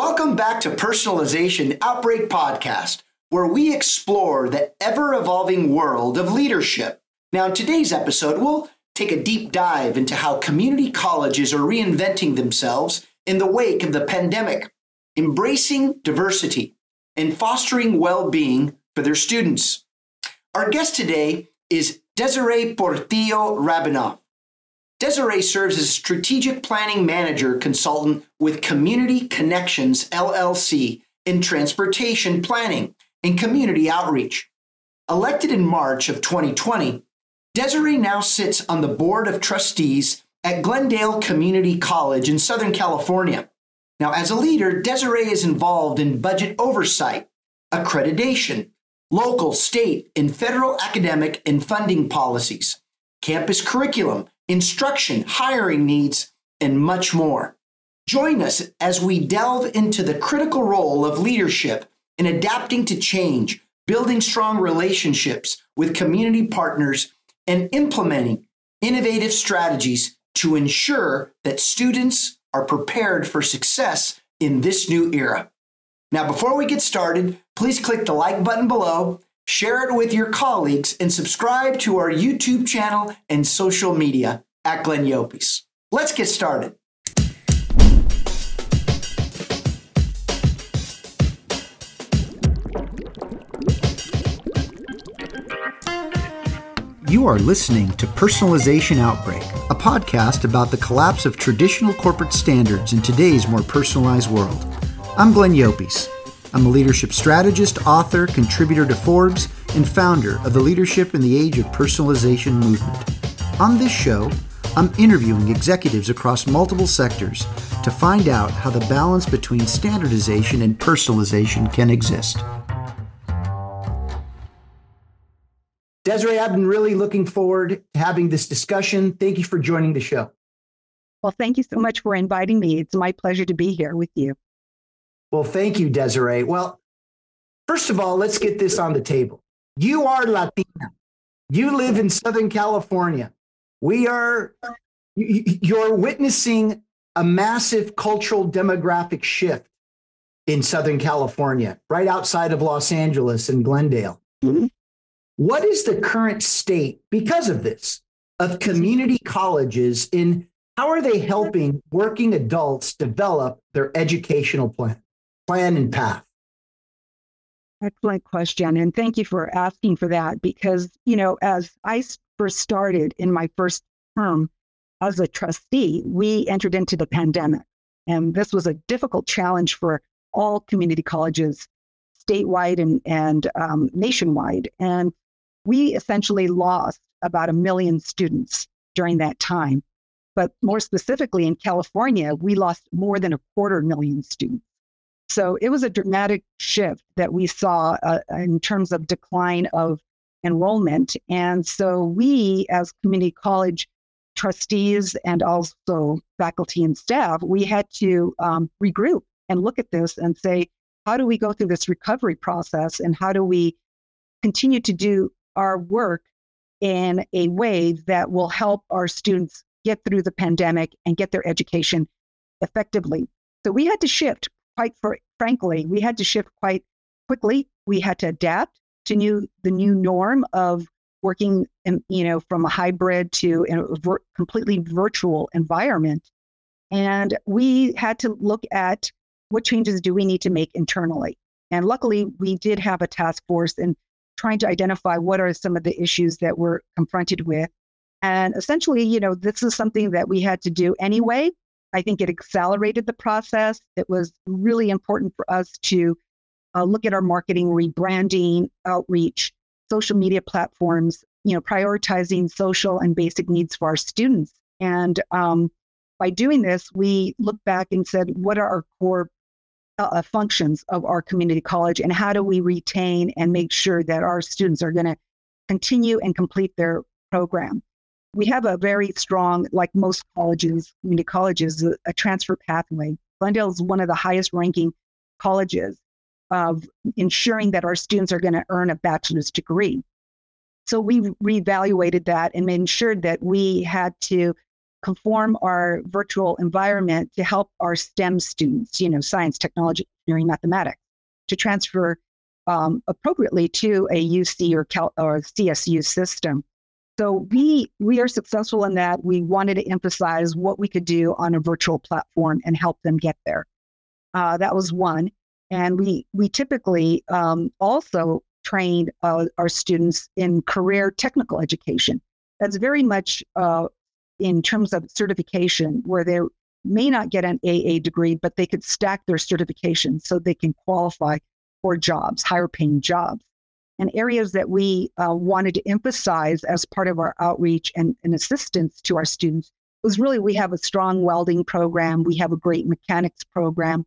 Welcome back to Personalization Outbreak Podcast, where we explore the ever evolving world of leadership. Now, in today's episode, we'll take a deep dive into how community colleges are reinventing themselves in the wake of the pandemic, embracing diversity, and fostering well being for their students. Our guest today is Desiree Portillo Rabinoff. Desiree serves as a strategic planning manager consultant with Community Connections LLC in transportation planning and community outreach. Elected in March of 2020, Desiree now sits on the board of trustees at Glendale Community College in Southern California. Now, as a leader, Desiree is involved in budget oversight, accreditation, local, state, and federal academic and funding policies, campus curriculum, instruction, hiring needs, and much more. Join us as we delve into the critical role of leadership in adapting to change, building strong relationships with community partners, and implementing innovative strategies to ensure that students are prepared for success in this new era. Now, before we get started, please click the like button below share it with your colleagues, and subscribe to our YouTube channel and social media at Glenn Llopis. Let's get started. You are listening to Personalization Outbreak, a podcast about the collapse of traditional corporate standards in today's more personalized world. I'm Glenn Llopis. I'm a leadership strategist, author, contributor to Forbes, and founder of the Leadership in the Age of Personalization movement. On this show, I'm interviewing executives across multiple sectors to find out how the balance between standardization and personalization can exist. Desiree, I've been really looking forward to having this discussion. Thank you for joining the show. Well, thank you so much for inviting me. It's my pleasure to be here with you. Well, thank you, Desiree. Well, first of all, let's get this on the table. You are Latina. You live in Southern California. We are, you're witnessing a massive cultural demographic shift in Southern California, right outside of Los Angeles and Glendale. Mm-hmm. What is the current state, because of this, of community colleges in how are they helping working adults develop their educational plan? Plan and path? Excellent question. And thank you for asking for that because, you know, as I first started in my first term as a trustee, we entered into the pandemic. And this was a difficult challenge for all community colleges statewide and, and um, nationwide. And we essentially lost about a million students during that time. But more specifically in California, we lost more than a quarter million students. So it was a dramatic shift that we saw uh, in terms of decline of enrollment. And so we, as community college trustees and also faculty and staff, we had to um, regroup and look at this and say, how do we go through this recovery process and how do we continue to do our work in a way that will help our students get through the pandemic and get their education effectively. So we had to shift quite for, frankly, we had to shift quite quickly. We had to adapt to new the new norm of working, in, you know, from a hybrid to a completely virtual environment, and we had to look at what changes do we need to make internally. And luckily, we did have a task force in trying to identify what are some of the issues that we're confronted with. And essentially, you know, this is something that we had to do anyway I think it accelerated the process. It was really important for us to uh, look at our marketing, rebranding, outreach, social media platforms, you know, prioritizing social and basic needs for our students. And um, by doing this, we looked back and said, what are our core uh, functions of our community college and how do we retain and make sure that our students are going to continue and complete their program? We have a very strong, like most colleges, community colleges, a, transfer pathway. Glendale is one of the highest ranking colleges of ensuring that our students are going to earn a bachelor's degree. So we reevaluated that and ensured that we had to conform our virtual environment to help our STEM students, you know, science, technology, engineering, mathematics, to transfer um, appropriately to a UC or, Cal- or CSU system. So we we are successful in that. We wanted to emphasize what we could do on a virtual platform and help them get there. Uh, that was one, and we we typically um, also train uh, our students in career technical education. That's very much uh, in terms of certification, where they may not get an AA degree, but they could stack their certifications so they can qualify for jobs, higher paying jobs. And areas that we uh, wanted to emphasize as part of our outreach and, and assistance to our students was really we have a strong welding program, we have a great mechanics program,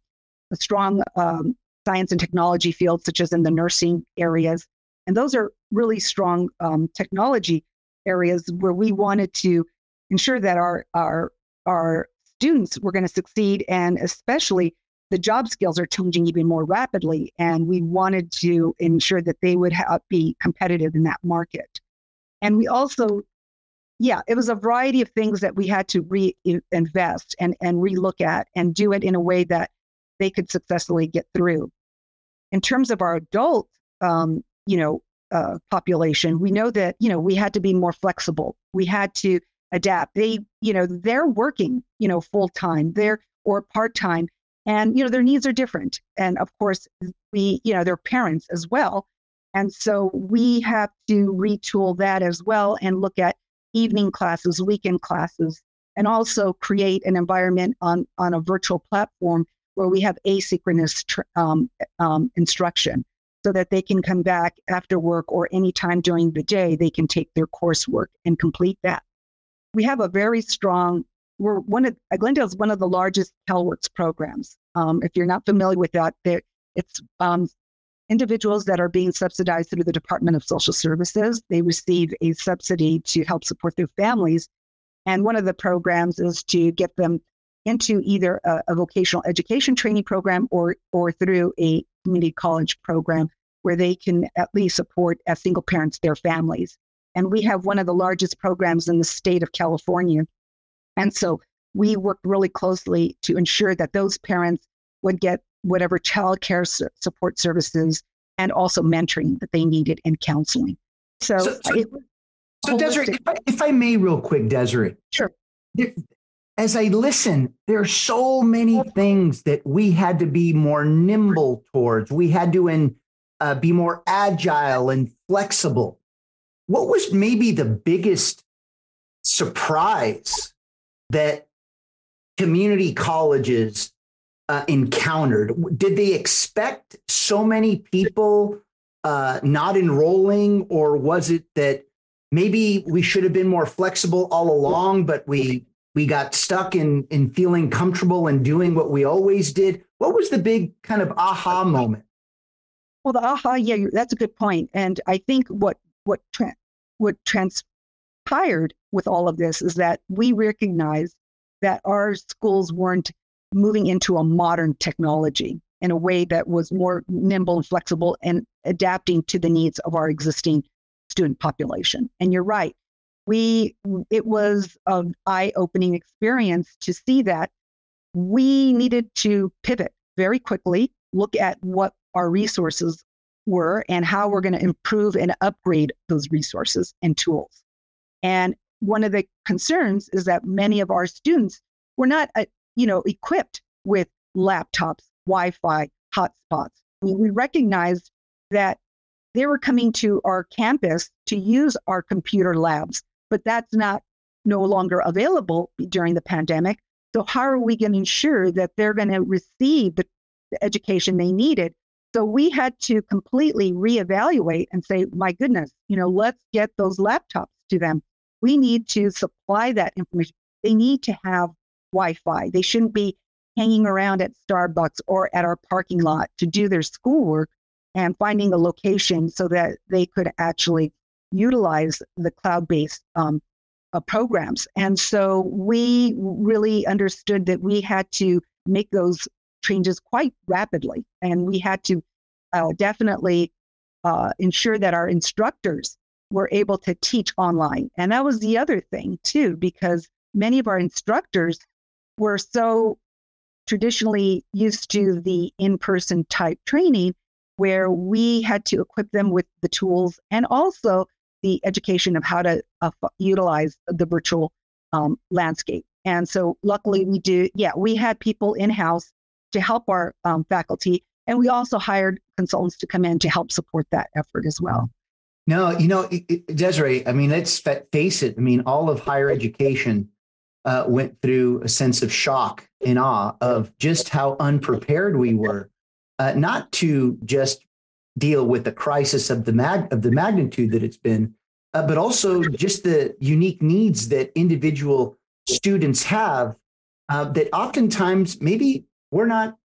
a strong um, science and technology field, such as in the nursing areas. And those are really strong um, technology areas where we wanted to ensure that our our our students were going to succeed, and especially the job skills are changing even more rapidly, and we wanted to ensure that they would ha- be competitive in that market. And we also, yeah, it was a variety of things that we had to reinvest and and relook at and do it in a way that they could successfully get through. In terms of our adult, um, you know, uh, population, we know that you know we had to be more flexible. We had to adapt. They, you know, they're working, you know, full time, they're or part time, and you know their needs are different. And of course, we, you know, they're parents as well, and so we have to retool that as well and look at evening classes, weekend classes, and also create an environment on on a virtual platform where we have asynchronous tr- um, um, instruction so that they can come back after work or anytime during the day they can take their coursework and complete that we have a very strong, we're one of, Glendale is one of the largest CalWORKs programs. Um, if you're not familiar with that, it's um, individuals that are being subsidized through the Department of Social Services. They receive a subsidy to help support their families. And one of the programs is to get them into either a, a vocational education training program or, or through a community college program where they can at least support as single parents their families. And we have one of the largest programs in the state of California. And so we worked really closely to ensure that those parents would get whatever child care support services and also mentoring that they needed and counseling. So, so, so, it, so Desiree, if I, if I, may, real quick, Desiree. Sure. There, as I listen, there are so many things that we had to be more nimble towards. We had to in, uh, be more agile and flexible what was maybe the biggest surprise that community colleges uh, encountered? Did they expect so many people uh, not enrolling, or was it that maybe we should have been more flexible all along, but we we got stuck in in feeling comfortable and doing what we always did? What was the big kind of aha moment? Well, the aha, yeah, that's a good. And I think what what tra- what transpired with all of this is that we recognized that our schools weren't moving into a modern technology in a way that was more nimble and flexible and adapting to the needs of our existing student population. And you're right. We it was an eye-opening experience to see that we needed to pivot very quickly, look at what our resources were and how we're going to improve and upgrade those resources and tools. And one of the concerns is that many of our students were not, uh, you know, equipped with laptops, Wi-Fi, hotspots. We, we recognized that they were coming to our campus to use our computer labs, but that's not no longer available during the pandemic. So how are we going to ensure that they're going to receive the, the education they needed so we had to completely reevaluate and say, my goodness, you know, let's get those laptops to them. We need to supply that information. They need to have Wi Fi. They shouldn't be hanging around at Starbucks or at our parking lot to do their schoolwork and finding a location so that they could actually utilize the cloud based um, uh, programs. And so we really understood that we had to make those changes quite rapidly. And we had to uh, definitely uh, ensure that our instructors were able to teach online. And that was the other thing, too, because many of our instructors were so traditionally used to the in person type training where we had to equip them with the tools and also the education of how to uh, utilize the virtual um, landscape. And so, luckily, we do, yeah, we had people in house to help our um, faculty. And we also hired consultants to come in to help support that effort as well. No, you know, Desiree, I mean, let's face it. I mean, all of higher education uh, went through a sense of shock and awe of just how unprepared we were, uh, not to just deal with the crisis of the mag- of the magnitude that it's been, uh, but also just the unique needs that individual students have uh, that oftentimes maybe we're not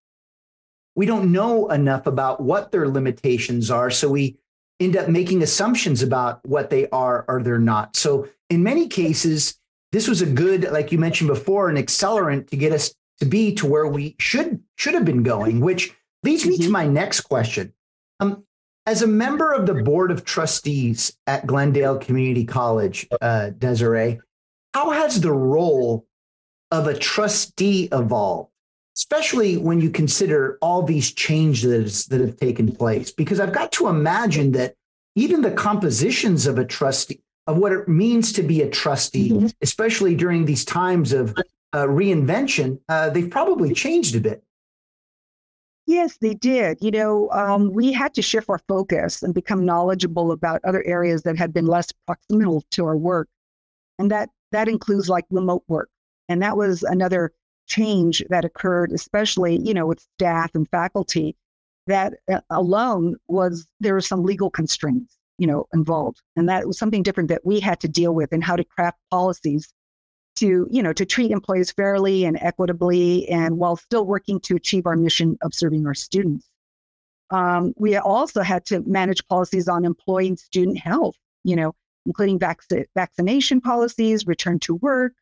we don't know enough about what their limitations are so we end up making assumptions about what they are or they're not. So in many cases this was a good like you mentioned before an accelerant to get us to be to where we should should have been going which leads me to mm-hmm. my next question. Um, as a member of the board of trustees at glendale community college uh, desiree how has the role of a trustee evolved, especially when you consider all these changes that have taken place? Because I've got to imagine that even the compositions of a trustee, of what it means to be a trustee, mm-hmm. especially during these times of uh, reinvention, uh, they've probably changed a bit. Yes, they did. You know, um, we had to shift our focus and become knowledgeable about other areas that had been less proximal to our work. And that that includes like remote work. And that was another change that occurred, especially, you know, with staff and faculty, that uh, alone was there were some legal constraints, you know, involved. And that was something different that we had to deal with and how to craft policies to, you know, to treat employees fairly and equitably and while still working to achieve our mission of serving our students. Um, we also had to manage policies on employee and student health, you know, including vac- vaccination policies, return to work,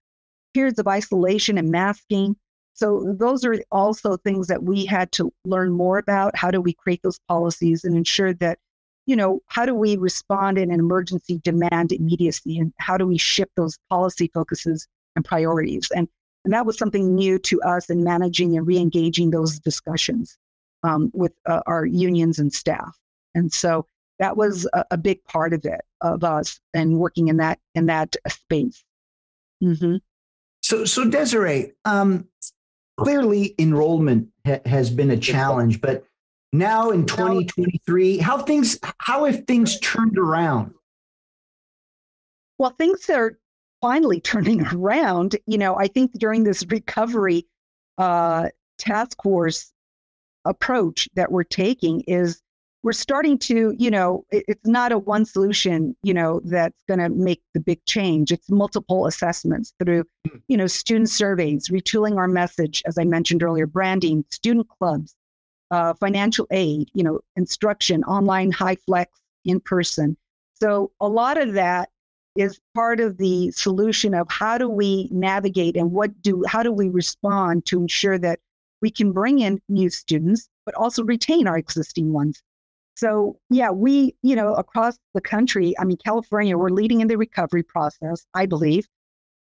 periods of isolation and masking. So, those are also things that we had to learn more about. How do we create those policies and ensure that, you know, how do we respond in an emergency demand immediacy? And how do we shift those policy focuses and priorities? And, and that was something new to us in managing and re engaging those discussions um, with uh, our unions and staff. And so, that was a, a, big part of it of us and working in that in that space. Mm-hmm. So, so Desiree, um, clearly enrollment ha- has been a challenge, but now in 2023, how things how have things turned around? Well, things are finally turning around. You know, I think during this recovery uh, task force approach that we're taking is we're starting to, you know, it, it's not a one solution, you know, that's going to make the big change. It's multiple assessments through, hmm. you know, student surveys, retooling our message, as I mentioned earlier, branding, student clubs, uh, financial aid, you know, instruction, online, HyFlex, in person. So a lot of that is part of the solution of how do we navigate and what do how do we respond to ensure that we can bring in new students but also retain our existing ones so, yeah, we, you know, across the country, I mean, California, we're leading in the recovery process, I believe,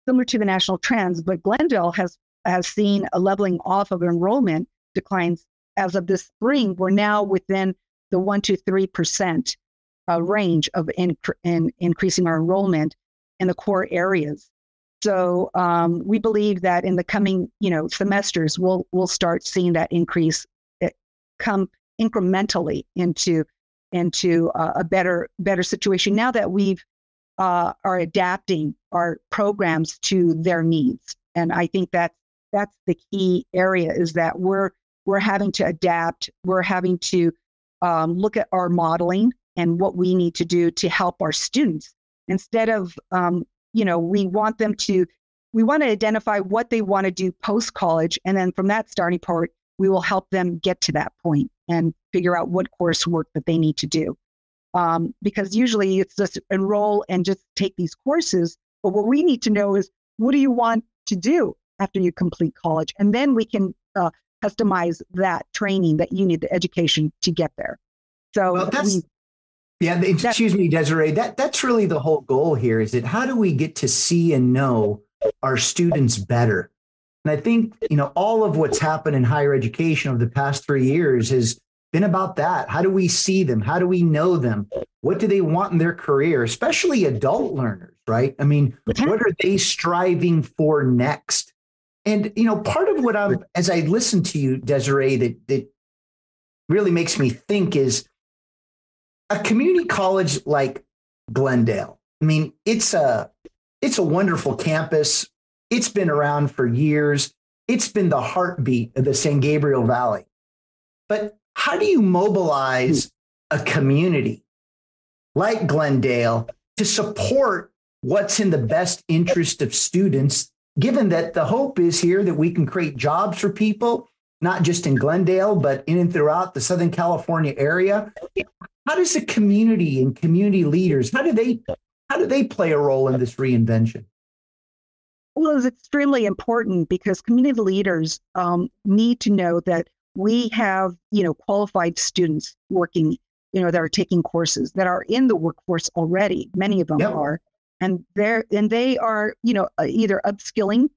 similar to the national trends, but Glendale has, has seen a leveling off of enrollment declines as of this spring. We're now within the one to 3% uh, range of in, in increasing our enrollment in the core areas. So um, we believe that in the coming, you know, semesters, we'll we'll start seeing that increase eh, come incrementally into into uh, a better better situation now that we've uh, are adapting our programs to their needs. And i think that that's the key area is that we're we're having to adapt. We're having to um, look at our modeling and what we need to do to help our students. Instead of um, you know we want them to we want to identify what they want to do post college and then from that starting point we will help them get to that point and figure out what coursework that they need to do. Um, because usually it's just enroll and just take these courses. But what we need to know is what do you want to do after you complete college? And then we can uh, customize that training that you need, the education to get there. So well, that's, we, yeah, excuse me, Desiree. That that's really the whole goal here. Is it how do we get to see and know our students better. And I think, you know, all of what's happened in higher education over the past three years has been about that. How do we see them? How do we know them? What do they want in their career, especially adult learners, right? I mean, mm-hmm. what are they striving for next? And, you know, part of what I'm, as I listen to you, Desiree, that, that really makes me think is a community college like Glendale. I mean, it's a, it's a wonderful campus. It's been around for years. It's been the heartbeat of the San Gabriel Valley. But how do you mobilize a community like Glendale to support what's in the best interest of students, given that the hope is here that we can create jobs for people, not just in Glendale, but in and throughout the Southern California area? How does the community and community leaders, how do they how do they play a role in this reinvention? Well, it's extremely important because community leaders um, need to know that we have, you know, qualified students working, you know, that are taking courses that are in the workforce already. Many of them yep. are, and they're and they are, you know, uh, either upskilling,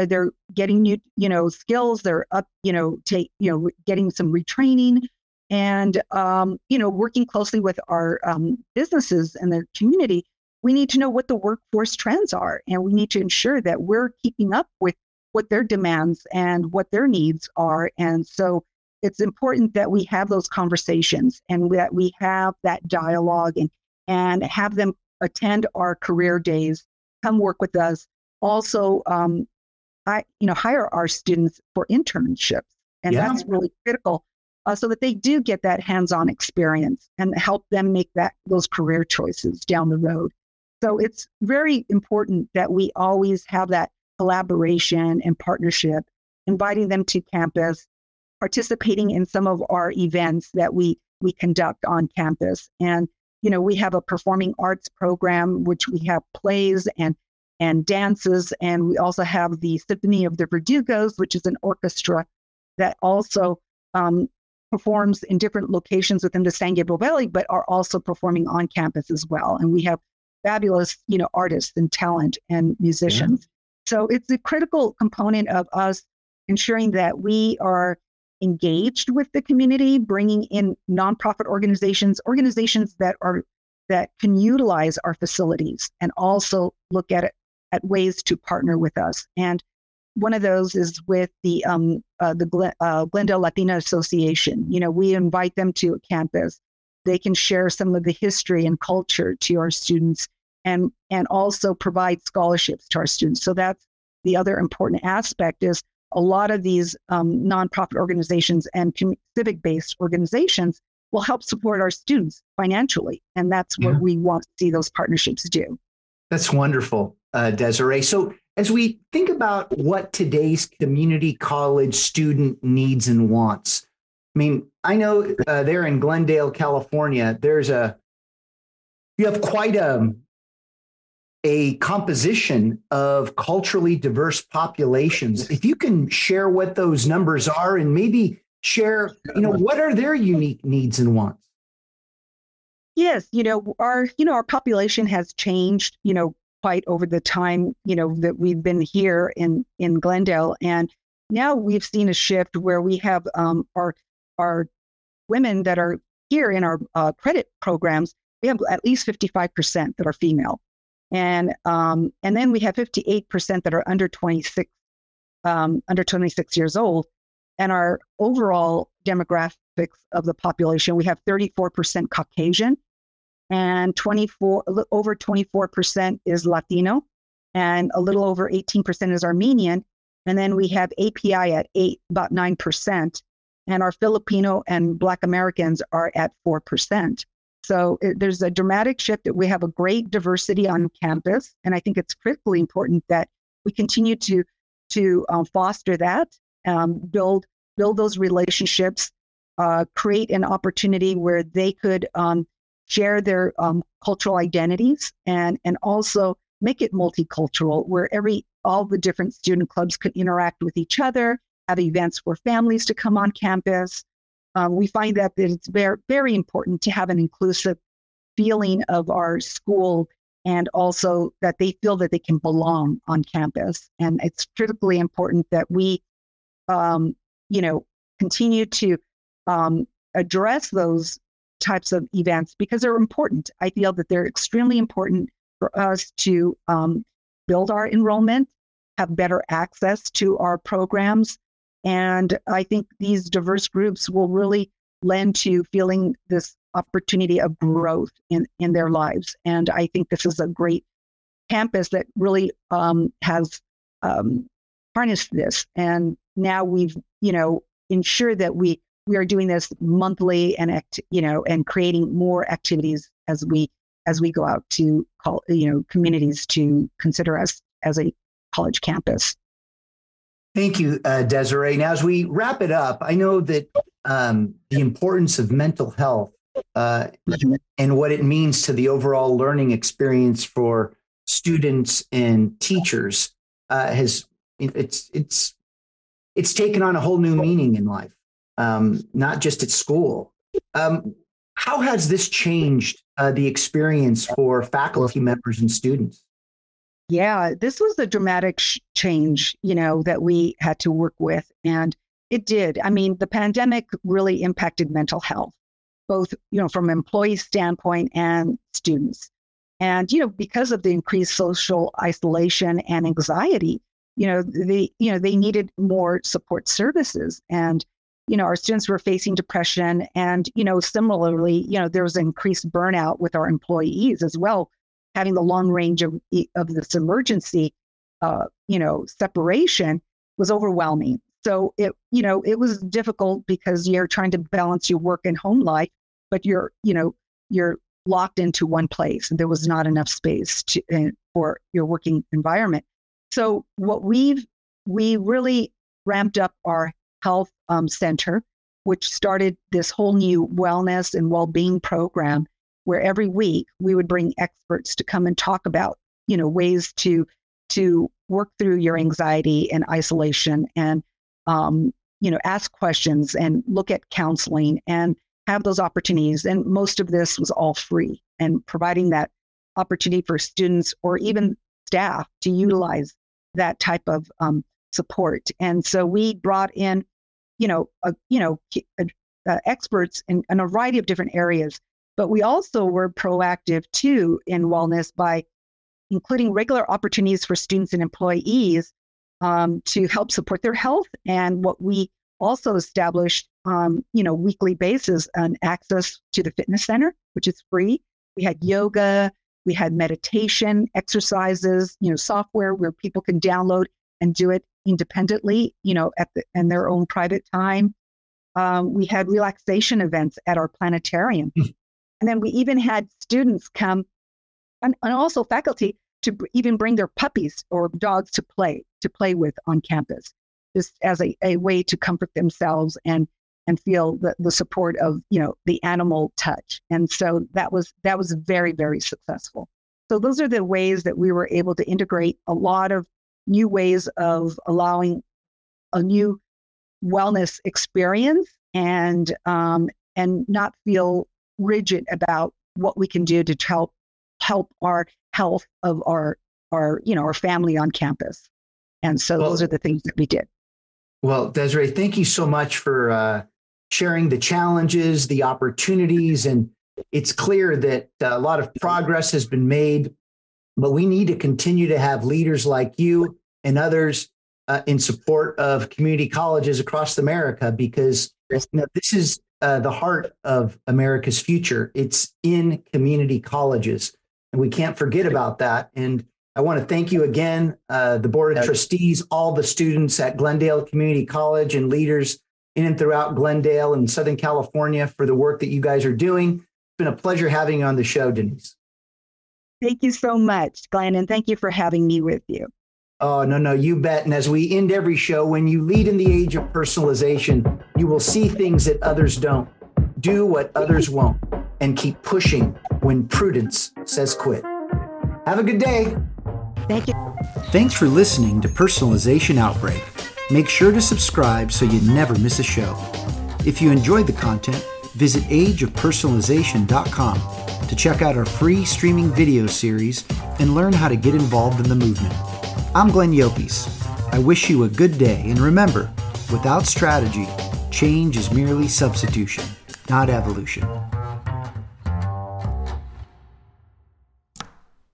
uh, they're getting new, you know, skills. They're up, you know, take, you know, getting some retraining, and um, you know, working closely with our um, businesses and the community. We need to know what the workforce trends are, and we need to ensure that we're keeping up with what their demands and what their needs are. And so it's important that we have those conversations and that we have that dialogue and, and have them attend our career days, come work with us. Also, um, I, you know, hire our students for internships. And yeah. that's really critical uh, so that they do get that hands-on experience and help them make that those career choices down the road. So it's very important that we always have that collaboration and partnership, inviting them to campus, participating in some of our events that we we conduct on campus. And you know, we have a performing arts program, which we have plays and and dances, and we also have the Symphony of the Verdugos, which is an orchestra that also um, performs in different locations within the San Gabriel Valley, but are also performing on campus as well. And we have fabulous, you know, artists and talent and musicians. So it's a critical component of us ensuring that we are engaged with the community, bringing in nonprofit organizations, organizations that are that can utilize our facilities and also look at it at ways to partner with us. And one of those is with the um, uh, the Glen, uh, Glendale Latina Association. You know, we invite them to a campus. They can share some of the history and culture to our students and and also provide scholarships to our students. So that's the other important aspect is a lot of these um, nonprofit organizations and civic based organizations will help support our students financially, and that's what yeah. we want to see those partnerships do. That's wonderful, uh, Desiree. So as we think about what today's community college student needs and wants, I mean, I know uh, there in Glendale, California, there's a you have quite a a composition of culturally diverse populations. If you can share what those numbers are and maybe share, you know, what are their unique needs and wants? Yes, you know, our you know, our population has changed, you know, quite over the time, you know, that we've been here in in Glendale and now we've seen a shift where we have um, our our women that are here in our uh, credit programs, we have at least 55% that are female and um, and then we have 58% that are under 26 um, under 26 years old. And our overall demographics of the population we have 34% caucasian and 24 over 24% is latino and a little over 18% is armenian. And then we have api at 8 about 9% and our filipino and black americans are at 4% so it, there's a dramatic shift that we have a great diversity on campus, and I think it's critically important that we continue to to um, foster that, um, build build those relationships, uh, create an opportunity where they could um, share their um, cultural identities, and and also make it multicultural, where every all the different student clubs could interact with each other, have events for families to come on campus, um, we find that, it's very, very important to have an inclusive feeling of our school and also that they feel that they can belong on campus. And it's critically important that we, um, you know, continue to um, address those types of events because they're important. I feel that they're extremely important for us to um, build our enrollment, have better access to our programs. And I think these diverse groups will really lend to feeling this opportunity of growth in, in their lives. And I think this is a great campus that really um, has um, harnessed this. And now we've, you know, ensured that we we are doing this monthly and act, you know, and creating more activities as we as we go out to call, you know, communities to consider us as a college campus. Thank you, uh, Desiree. Now, as we wrap it up, I know that um, the importance of mental health uh, and what it means to the overall learning experience for students and teachers uh, has it's it's it's taken on a whole new meaning in life, um, not just at school. Um, how has this changed uh, the experience for faculty members and students? Yeah, this was a dramatic sh- change, you know, that we had to work with. And it did. I mean, the pandemic really impacted mental health, both, you know, from employee standpoint and students. And, you know, because of the increased social isolation and anxiety, you know, they, you know, they needed more support services. And, you know, our students were facing depression. And, you know, similarly, you know, there was increased burnout with our employees as well having the long range of, of this emergency, uh, you know, separation was overwhelming. So it, you know, it was difficult because you're trying to balance your work and home life, but you're, you know, you're locked into one place and there was not enough space to, uh, for your working environment. So what we've, we really ramped up our health um, center, which started this whole new wellness and well-being program where every week we would bring experts to come and talk about, you know, ways to to work through your anxiety and isolation and um, you know, ask questions and look at counseling and have those opportunities. And most of this was all free and providing that opportunity for students or even staff to utilize that type of um, support. And so we brought in, you know, you know, uh, experts in, in a variety of different areas but we also were proactive too in wellness by including regular opportunities for students and employees um, to help support their health. And what we also established, um, you know, weekly basis an access to the fitness center, which is free. We had yoga, we had meditation exercises, you know, software where people can download and do it independently, you know, at the, in their own private time. Um, we had relaxation events at our planetarium. And then we even had students come and, and also faculty to b- even bring their puppies or dogs to play, to play with on campus, just as a, a way to comfort themselves and and feel the, the support of you know the animal touch. And so that was that was very very successful. So those are the ways that we were able to integrate a lot of new ways of allowing a new wellness experience and um, and not feel rigid about what we can do to help help our health of our our you know our family on campus. And so well, those are the things that we did. Well, Desiree, thank you so much for uh, sharing the challenges, the opportunities, and it's clear that uh, a lot of progress has been made, but we need to continue to have leaders like you and others uh, in support of community colleges across America because you know, this is uh, the heart of America's future. It's in community colleges. And we can't forget about that. And I want to thank you again, uh, the Board of Trustees, all the students at Glendale Community College, and leaders in and throughout Glendale and Southern California for the work that you guys are doing. It's been a pleasure having you on the show, Denise. Thank you so much, Glenn, and thank you for having me with you. Oh, no, no, you bet. And as we end every show, when you lead in the age of personalization, you will see things that others don't. Do what others won't and keep pushing when prudence says quit. Have a good day. Thank you. Thanks for listening to Personalization Outbreak. Make sure to subscribe so you never miss a show. If you enjoyed the content, visit ageofpersonalization.com to check out our free streaming video series and learn how to get involved in the movement. I'm Glenn Llopis. I wish you a good day, and remember, without strategy, change is merely substitution, not evolution.